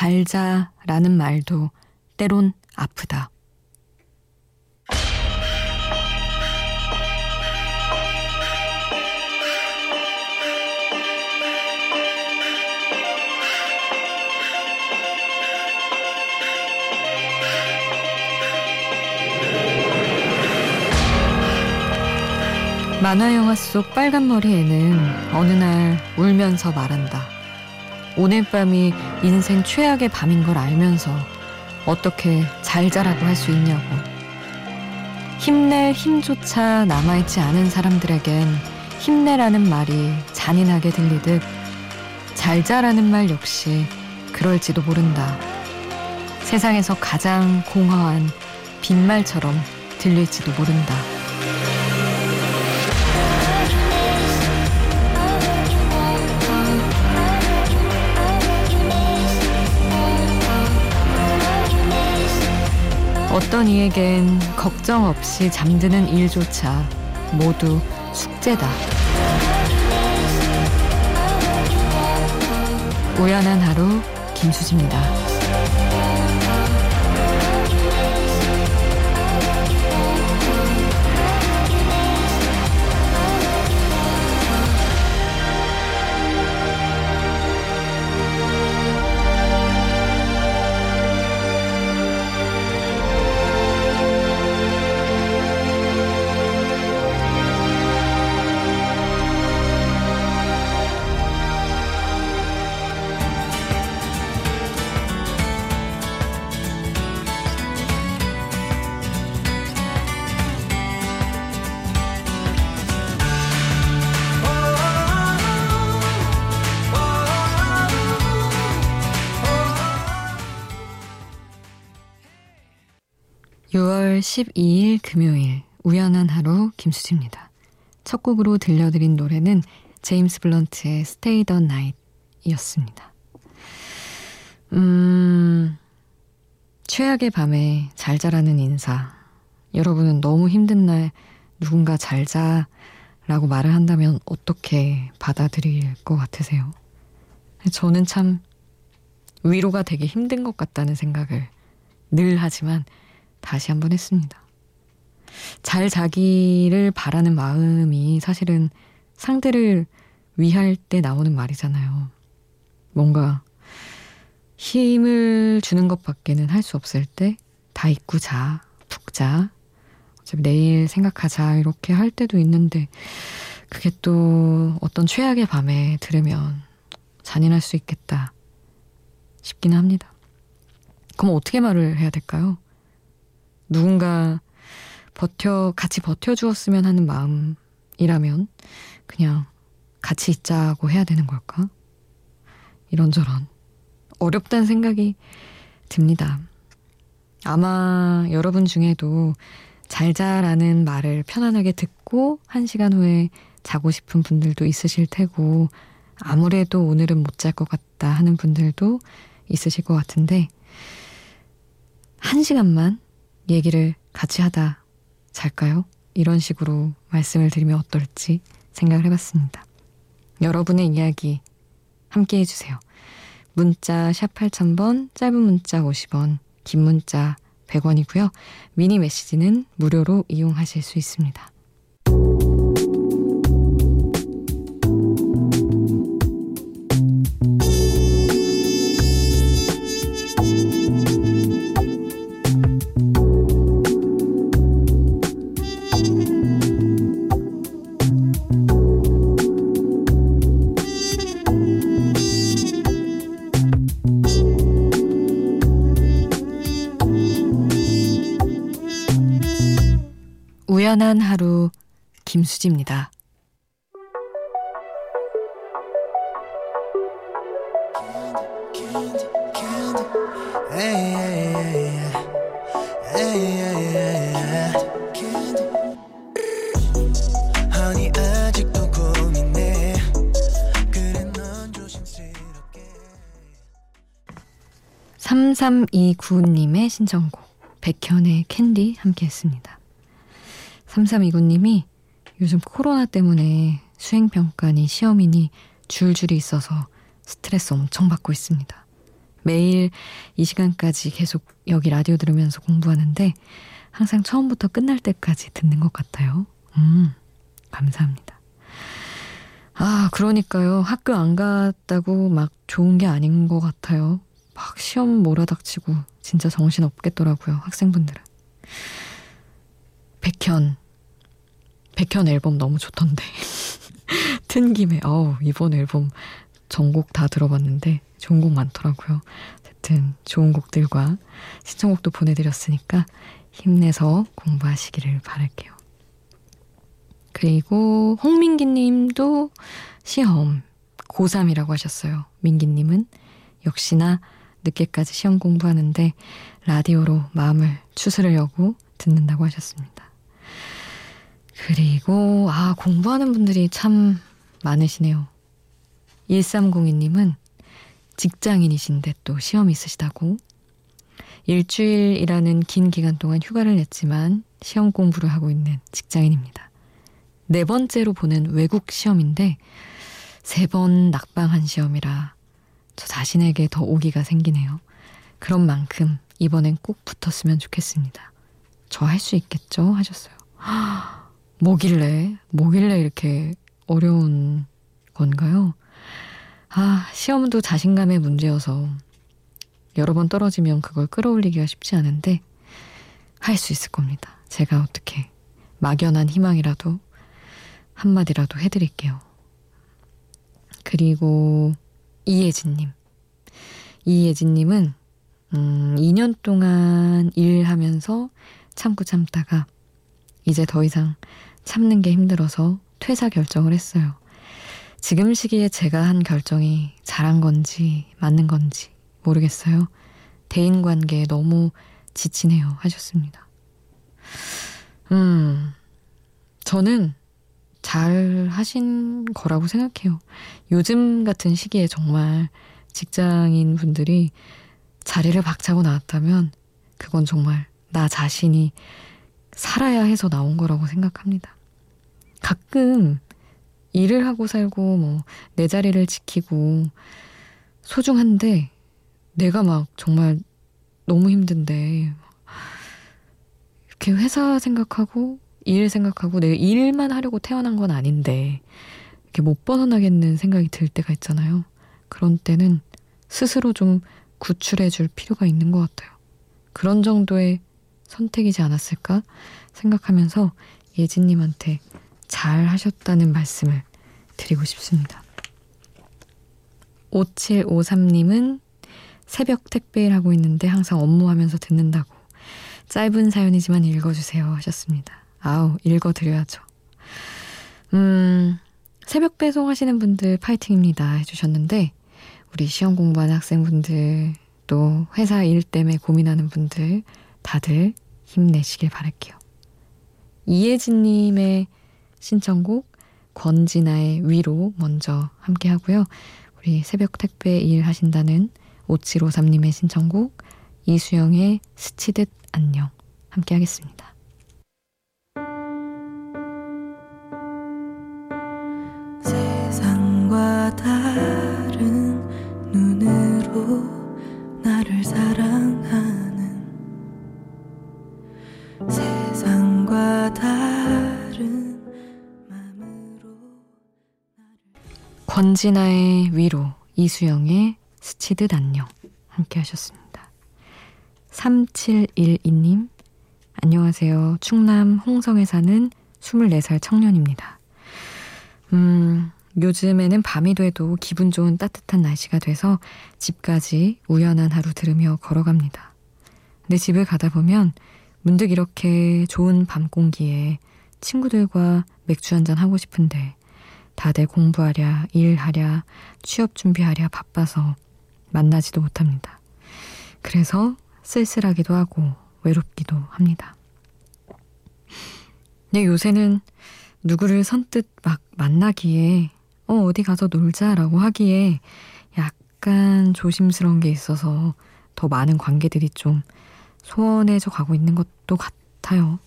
잘 자라는 말도 때론 아프다. 만화 영화 속 빨간 머리에는 어느 날 울면서 말한다. 오늘 밤이 인생 최악의 밤인 걸 알면서 어떻게 잘 자라고 할 수 있냐고. 힘낼 힘조차 남아있지 않은 사람들에겐 힘내라는 말이 잔인하게 들리듯 잘 자라는 말 역시 그럴지도 모른다. 세상에서 가장 공허한 빈말처럼 들릴지도 모른다. 어떤 이에겐 걱정 없이 잠드는 일조차 모두 숙제다. 우연한 하루 김수지입니다. 6월 12일 금요일 우연한 하루 김수지입니다. 첫 곡으로 들려드린 노래는 제임스 블런트의 Stay the Night 이었습니다. 음, 최악의 밤에 잘 자라는 인사. 여러분은 너무 힘든 날 누군가 잘 자라고 말을 한다면 어떻게 받아들일 것 같으세요? 저는 참 위로가 되게 힘든 것 같다는 생각을 늘 하지만 다시 한번 했습니다. 잘 자기를 바라는 마음이 사실은 상대를 위할 때 나오는 말이잖아요. 뭔가 힘을 주는 것밖에는 할 수 없을 때 다 잊고 자, 푹 자, 어차피 내일 생각하자 이렇게 할 때도 있는데 그게 또 어떤 최악의 밤에 들으면 잔인할 수 있겠다 싶기는 합니다. 그럼 어떻게 말을 해야 될까요? 누군가 버텨, 같이 버텨주었으면 하는 마음이라면 그냥 같이 있자고 해야 되는 걸까? 이런저런 어렵다는 생각이 듭니다. 아마 여러분 중에도 잘 자라는 말을 편안하게 듣고 한 시간 후에 자고 싶은 분들도 있으실 테고 아무래도 오늘은 못 잘 것 같다 하는 분들도 있으실 것 같은데 한 시간만 얘기를 같이 하다 잘까요? 이런 식으로 말씀을 드리면 어떨지 생각을 해봤습니다. 여러분의 이야기 함께 해주세요. 문자 샵 8000번, 짧은 문자 50원, 긴 문자 100원이고요. 미니 메시지는 무료로 이용하실 수 있습니다. 우연한 하루 김수지입니다. 삼삼이구님의 신청곡 백현의 캔디 함께 했습니다. 3329님이 요즘 코로나 때문에 수행평가니 시험이니 줄줄이 있어서 스트레스 엄청 받고 있습니다. 매일 이 시간까지 계속 여기 라디오 들으면서 공부하는데 항상 처음부터 끝날 때까지 듣는 것 같아요. 음, 감사합니다. 아, 그러니까요. 학교 안 갔다고 막 좋은 게 아닌 것 같아요. 막 시험 몰아닥치고 진짜 정신 없겠더라고요. 학생분들은. 백현. 백현 앨범 너무 좋던데. 튼 김에, 어우, 이번 앨범 전곡 다 들어봤는데 좋은 곡 많더라고요. 어쨌든 좋은 곡들과 시청곡도 보내드렸으니까 힘내서 공부하시기를 바랄게요. 그리고 홍민기 님도 시험 고3이라고 하셨어요. 민기 님은 역시나 늦게까지 시험 공부하는데 라디오로 마음을 추스르려고 듣는다고 하셨습니다. 그리고 아 공부하는 분들이 참 많으시네요. 1302님은 직장인이신데 또 시험 있으시다고 일주일이라는 긴 기간 동안 휴가를 냈지만 시험 공부를 하고 있는 직장인입니다. 네 번째로 보는 외국 시험인데 세 번 낙방한 시험이라 저 자신에게 더 오기가 생기네요. 그런 만큼 이번엔 꼭 붙었으면 좋겠습니다. 저 할 수 있겠죠? 하셨어요. 뭐길래, 뭐길래 이렇게 어려운 건가요? 아, 시험도 자신감의 문제여서 여러 번 떨어지면 그걸 끌어올리기가 쉽지 않은데 할 수 있을 겁니다. 제가 어떻게 막연한 희망이라도 한마디라도 해드릴게요. 그리고 이예진님. 이예진님은 음, 2년 동안 일하면서 참고 참다가 이제 더 이상 참는 게 힘들어서 퇴사 결정을 했어요. 지금 시기에 제가 한 결정이 잘한 건지 맞는 건지 모르겠어요. 대인 관계에 너무 지치네요. 하셨습니다. 음, 저는 잘 하신 거라고 생각해요. 요즘 같은 시기에 정말 직장인 분들이 자리를 박차고 나왔다면 그건 정말 나 자신이 살아야 해서 나온 거라고 생각합니다. 가끔 일을 하고 살고 뭐 내 자리를 지키고 소중한데 내가 막 정말 너무 힘든데 이렇게 회사 생각하고 일 생각하고 내 일만 하려고 태어난 건 아닌데 이렇게 못 벗어나겠는 생각이 들 때가 있잖아요. 그런 때는 스스로 좀 구출해 줄 필요가 있는 것 같아요. 그런 정도의 선택이지 않았을까 생각하면서 예진님한테 잘 하셨다는 말씀을 드리고 싶습니다. 5753님은 새벽 택배일 하고 있는데 항상 업무하면서 듣는다고 짧은 사연이지만 읽어주세요 하셨습니다. 아우 읽어드려야죠. 음 새벽 배송 하시는 분들 파이팅입니다 해주셨는데 우리 시험 공부하는 학생분들 또 회사 일 때문에 고민하는 분들 다들 힘내시길 바랄게요. 이혜진님의 신청곡 권진아의 위로 먼저 함께 하고요. 우리 새벽 택배 일 하신다는 5753님의 신청곡 이수영의 스치듯 안녕 함께 하겠습니다. 세상과 다른 눈으로 나를 사랑하는 권진아의 위로 이수영의 스치듯 안녕 함께 하셨습니다. 3712님 안녕하세요. 충남 홍성에 사는 24살 청년입니다. 음, 요즘에는 밤이 돼도 기분 좋은 따뜻한 날씨가 돼서 집까지 우연한 하루 들으며 걸어갑니다. 근데 집을 가다 보면 문득 이렇게 좋은 밤 공기에 친구들과 맥주 한잔 하고 싶은데 다들 공부하랴, 일하랴, 취업 준비하랴 바빠서 만나지도 못합니다. 그래서 쓸쓸하기도 하고 외롭기도 합니다. 네, 요새는 누구를 선뜻 막 만나기에 어, 어디 가서 놀자라고 하기에 약간 조심스러운 게 있어서 더 많은 관계들이 좀 소원해져 가고 있는 것도 같아요.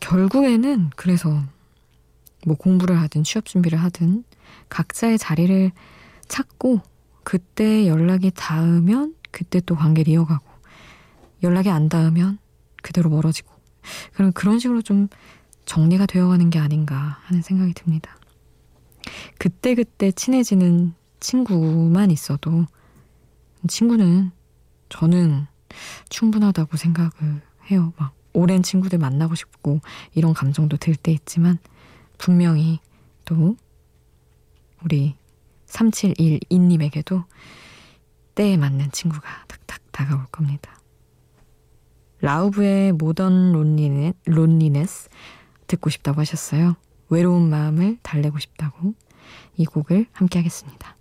결국에는 그래서 뭐 공부를 하든 취업 준비를 하든 각자의 자리를 찾고 그때 연락이 닿으면 그때 또 관계를 이어가고 연락이 안 닿으면 그대로 멀어지고 그럼 그런 식으로 좀 정리가 되어가는 게 아닌가 하는 생각이 듭니다. 그때 그때 친해지는 친구만 있어도 친구는 저는 충분하다고 생각을 해요. 막 오랜 친구들 만나고 싶고 이런 감정도 들 때 있지만 분명히 또 우리 3712님에게도 때에 맞는 친구가 탁탁 다가올 겁니다. 라우브의 모던 론리네, 론리네스 듣고 싶다고 하셨어요. 외로운 마음을 달래고 싶다고 이 곡을 함께 하겠습니다.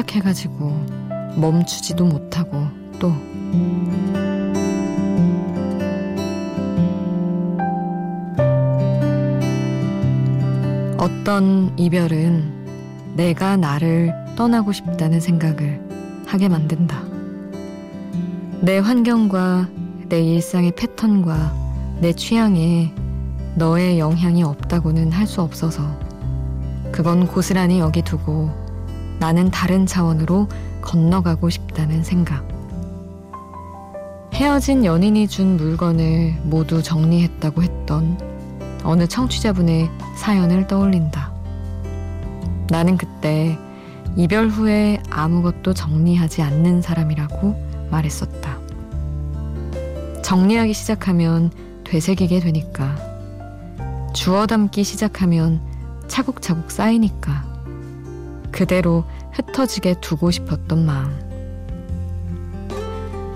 시작해가지고 멈추지도 못하고 또 어떤 이별은 내가 나를 떠나고 싶다는 생각을 하게 만든다. 내 환경과 내 일상의 패턴과 내 취향에 너의 영향이 없다고는 할 수 없어서 그건 고스란히 여기 두고 나는 다른 차원으로 건너가고 싶다는 생각. 헤어진 연인이 준 물건을 모두 정리했다고 했던 어느 청취자분의 사연을 떠올린다. 나는 그때 이별 후에 아무것도 정리하지 않는 사람이라고 말했었다. 정리하기 시작하면 되새기게 되니까. 주워 담기 시작하면 차곡차곡 쌓이니까. 그대로 흩어지게 두고 싶었던 마음.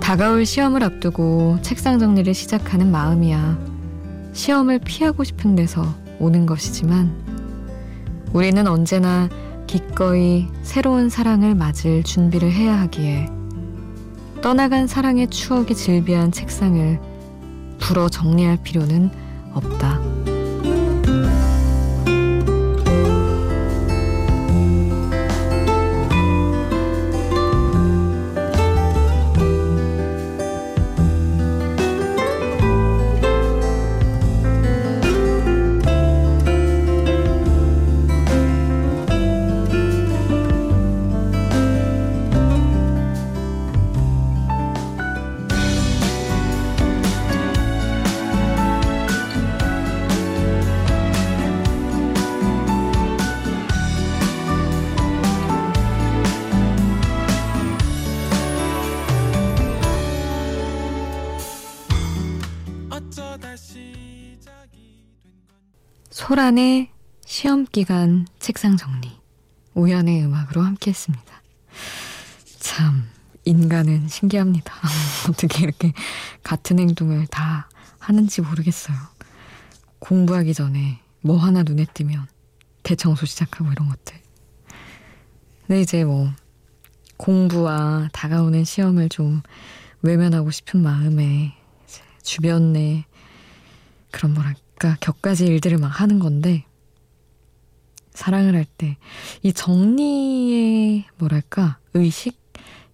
다가올 시험을 앞두고 책상 정리를 시작하는 마음이야. 시험을 피하고 싶은 데서 오는 것이지만 우리는 언제나 기꺼이 새로운 사랑을 맞을 준비를 해야 하기에 떠나간 사랑의 추억이 질비한 책상을 불어 정리할 필요는 없다. 소란의 시험 기간 책상 정리. 우연의 음악으로 함께 했습니다. 참, 인간은 신기합니다. 어떻게 이렇게 같은 행동을 다 하는지 모르겠어요. 공부하기 전에 뭐 하나 눈에 띄면 대청소 시작하고 이런 것들. 근데 이제 뭐 공부와 다가오는 시험을 좀 외면하고 싶은 마음에 주변에 그런 뭐랄까 그러니까 격가지 일들을 막 하는 건데 사랑을 할 때 이 정리의 뭐랄까 의식?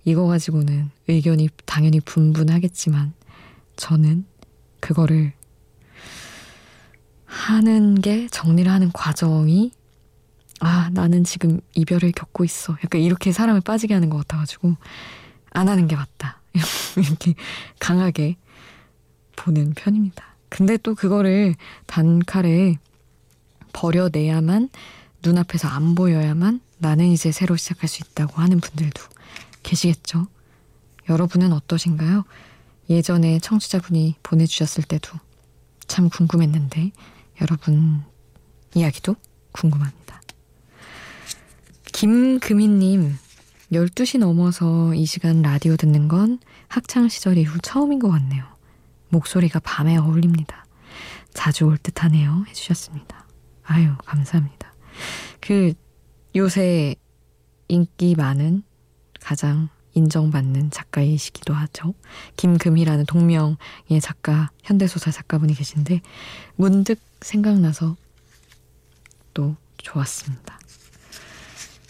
이거 가지고는 의견이 당연히 분분하겠지만 저는 그거를 하는 게 정리를 하는 과정이 아 나는 지금 이별을 겪고 있어. 약간 이렇게 사람을 빠지게 하는 것 같아가지고 안 하는 게 맞다. 이렇게 강하게 보는 편입니다. 근데 또 그거를 단칼에 버려내야만 눈앞에서 안 보여야만 나는 이제 새로 시작할 수 있다고 하는 분들도 계시겠죠. 여러분은 어떠신가요? 예전에 청취자분이 보내주셨을 때도 참 궁금했는데 여러분 이야기도 궁금합니다. 김금희님 12시 넘어서 이 시간 라디오 듣는 건 학창시절 이후 처음인 것 같네요. 목소리가 밤에 어울립니다. 자주 올 듯하네요. 해주셨습니다. 아유, 감사합니다. 그, 요새 인기 많은 가장 인정받는 작가이시기도 하죠. 김금희라는 동명의 작가, 현대소설 작가분이 계신데, 문득 생각나서 또 좋았습니다.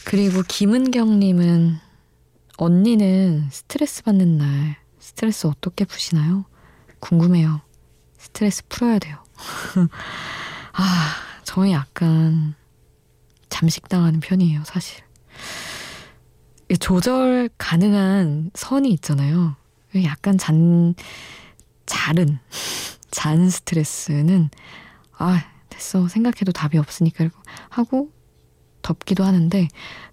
그리고 김은경님은 언니는 스트레스 받는 날 스트레스 어떻게 푸시나요? 궁금해요. 스트레스 풀어야 돼요. 아, 저는 약간 잠식당하는 편이에요, 사실. 조절 가능한 선이 있잖아요. 약간 잔, 자른, 잔 스트레스는, 아, 됐어. 생각해도 답이 없으니까 하고 덮기도 하는데,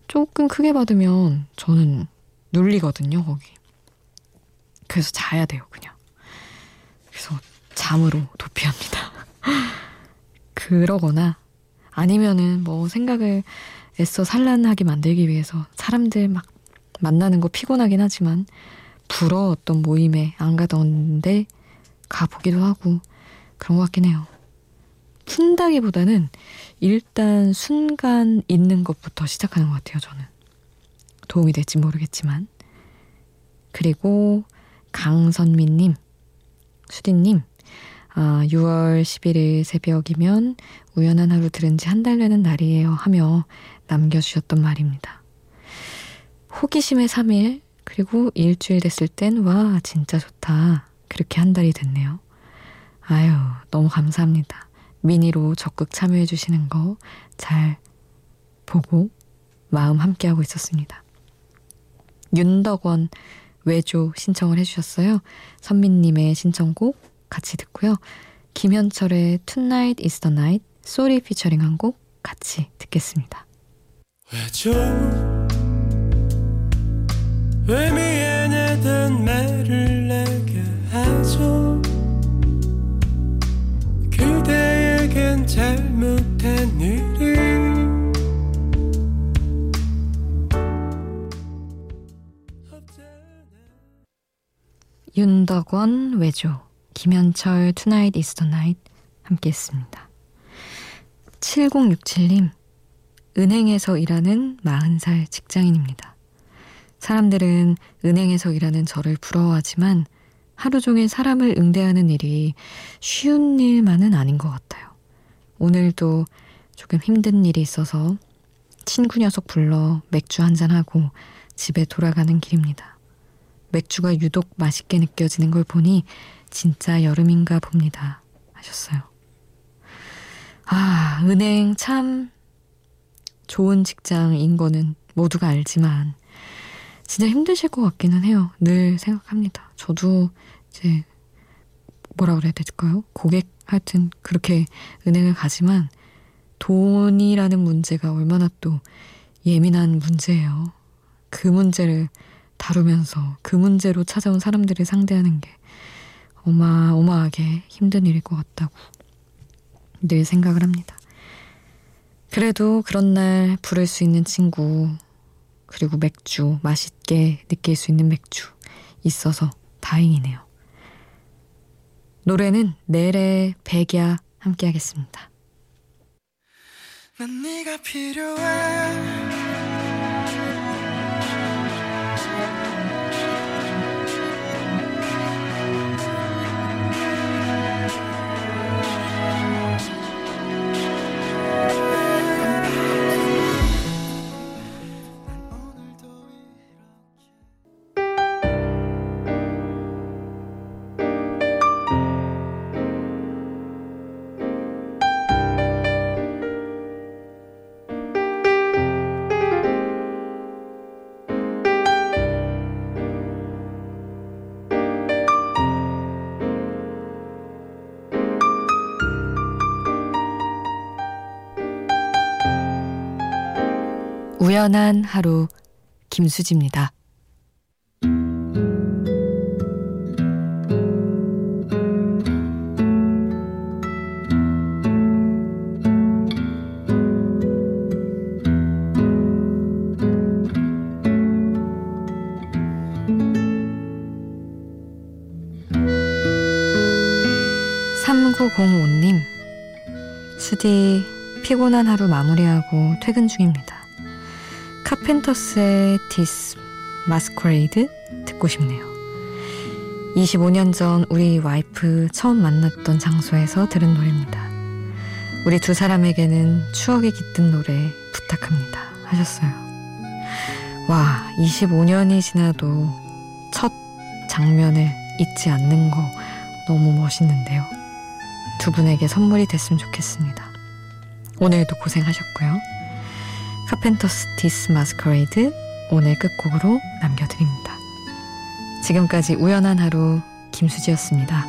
조금 크게 받으면 저는 눌리거든요, 거기. 그래서 자야 돼요, 그냥. 그래서 잠으로 도피합니다. 그러거나 아니면은 뭐 생각을 애써 산란하게 만들기 위해서 사람들 막 만나는 거 피곤하긴 하지만 어떤 모임에 안 가던데 가보기도 하고 그런 것 같긴 해요. 푼다기보다는 일단 순간 있는 것부터 시작하는 것 같아요, 저는. 도움이 될지 모르겠지만. 그리고 강선미님, 수디님, 아, 6월 11일 새벽이면 우연한 하루 들은 지 한 달 되는 날이에요 하며 남겨주셨던 말입니다. 호기심의 3일, 그리고 일주일 됐을 땐, 와, 진짜 좋다. 그렇게 한 달이 됐네요. 아유, 너무 감사합니다. 미니로 적극 참여해주시는 거 잘 보고 마음 함께하고 있었습니다. 윤덕원 외조 신청을 해주셨어요. 선민님의 신청곡 같이 듣고요. 김현철의 Tonight is the Night 소리 피처링 한 곡 같이 듣겠습니다. 왜 미안 윤덕원 외조 김현철 is the Night 함께 했습니다. 7067님 은행에서 일하는 40살 직장인입니다. 사람들은 은행에서 일하는 저를 부러워하지만 하루 종일 사람을 응대하는 일이 쉬운 일만은 아닌 것 같아요. 오늘도 조금 힘든 일이 있어서 친구 녀석 불러 맥주 한잔하고 집에 돌아가는 길입니다. 맥주가 유독 맛있게 느껴지는 걸 보니 진짜 여름인가 봅니다. 하셨어요. 아, 은행 참 좋은 직장인 거는 모두가 알지만 진짜 힘드실 것 같기는 해요. 늘 생각합니다. 저도 이제 뭐라 그래야 될까요? 고객 하여튼 그렇게 은행을 가지만 돈이라는 문제가 얼마나 또 예민한 문제예요. 그 문제를 다루면서 그 문제로 찾아온 사람들을 상대하는 게 어마어마하게 힘든 일일 것 같다고 늘 생각을 합니다. 그래도 그런 날 부를 수 있는 친구, 그리고 맥주, 맛있게 느낄 수 있는 맥주 있어서 다행이네요. 노래는 내래 백야 함께 하겠습니다. 난 네가 필요해 우연한 하루 김수지입니다. 3905님, 수디 피곤한 하루 마무리하고 퇴근 중입니다. 카펜터스의 This Masquerade 듣고 싶네요. 25년 전 우리 와이프 처음 만났던 장소에서 들은 노래입니다. 우리 두 사람에게는 추억이 깃든 노래 부탁합니다. 하셨어요. 와, 25년이 지나도 첫 장면을 잊지 않는 거 너무 멋있는데요. 두 분에게 선물이 됐으면 좋겠습니다. 오늘도 고생하셨고요. 카펜터스 This Masquerade 오늘 끝곡으로 남겨드립니다. 지금까지 우연한 하루 김수지였습니다.